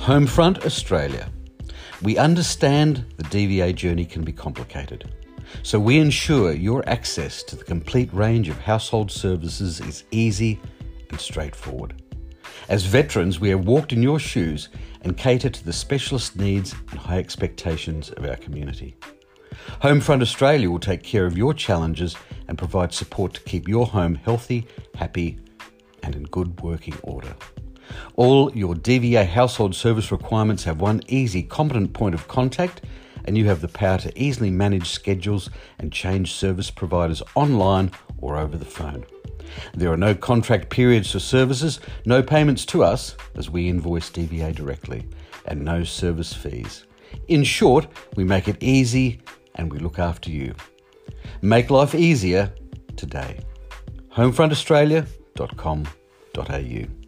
Homefront Australia. We understand the DVA journey can be complicated, so we ensure your access to the complete range of household services is easy and straightforward. As veterans, we have walked in your shoes and cater to the specialist needs and high expectations of our community. Homefront Australia will take care of your challenges and provide support to keep your home healthy, happy, and in good working order. All your DVA household service requirements have one easy, competent point of contact, and you have the power to easily manage schedules and change service providers online or over the phone. There are no contract periods for services, no payments to us as we invoice DVA directly, and no service fees. In short, we make it easy and we look after you. Make life easier today. Homefrontaustralia.com.au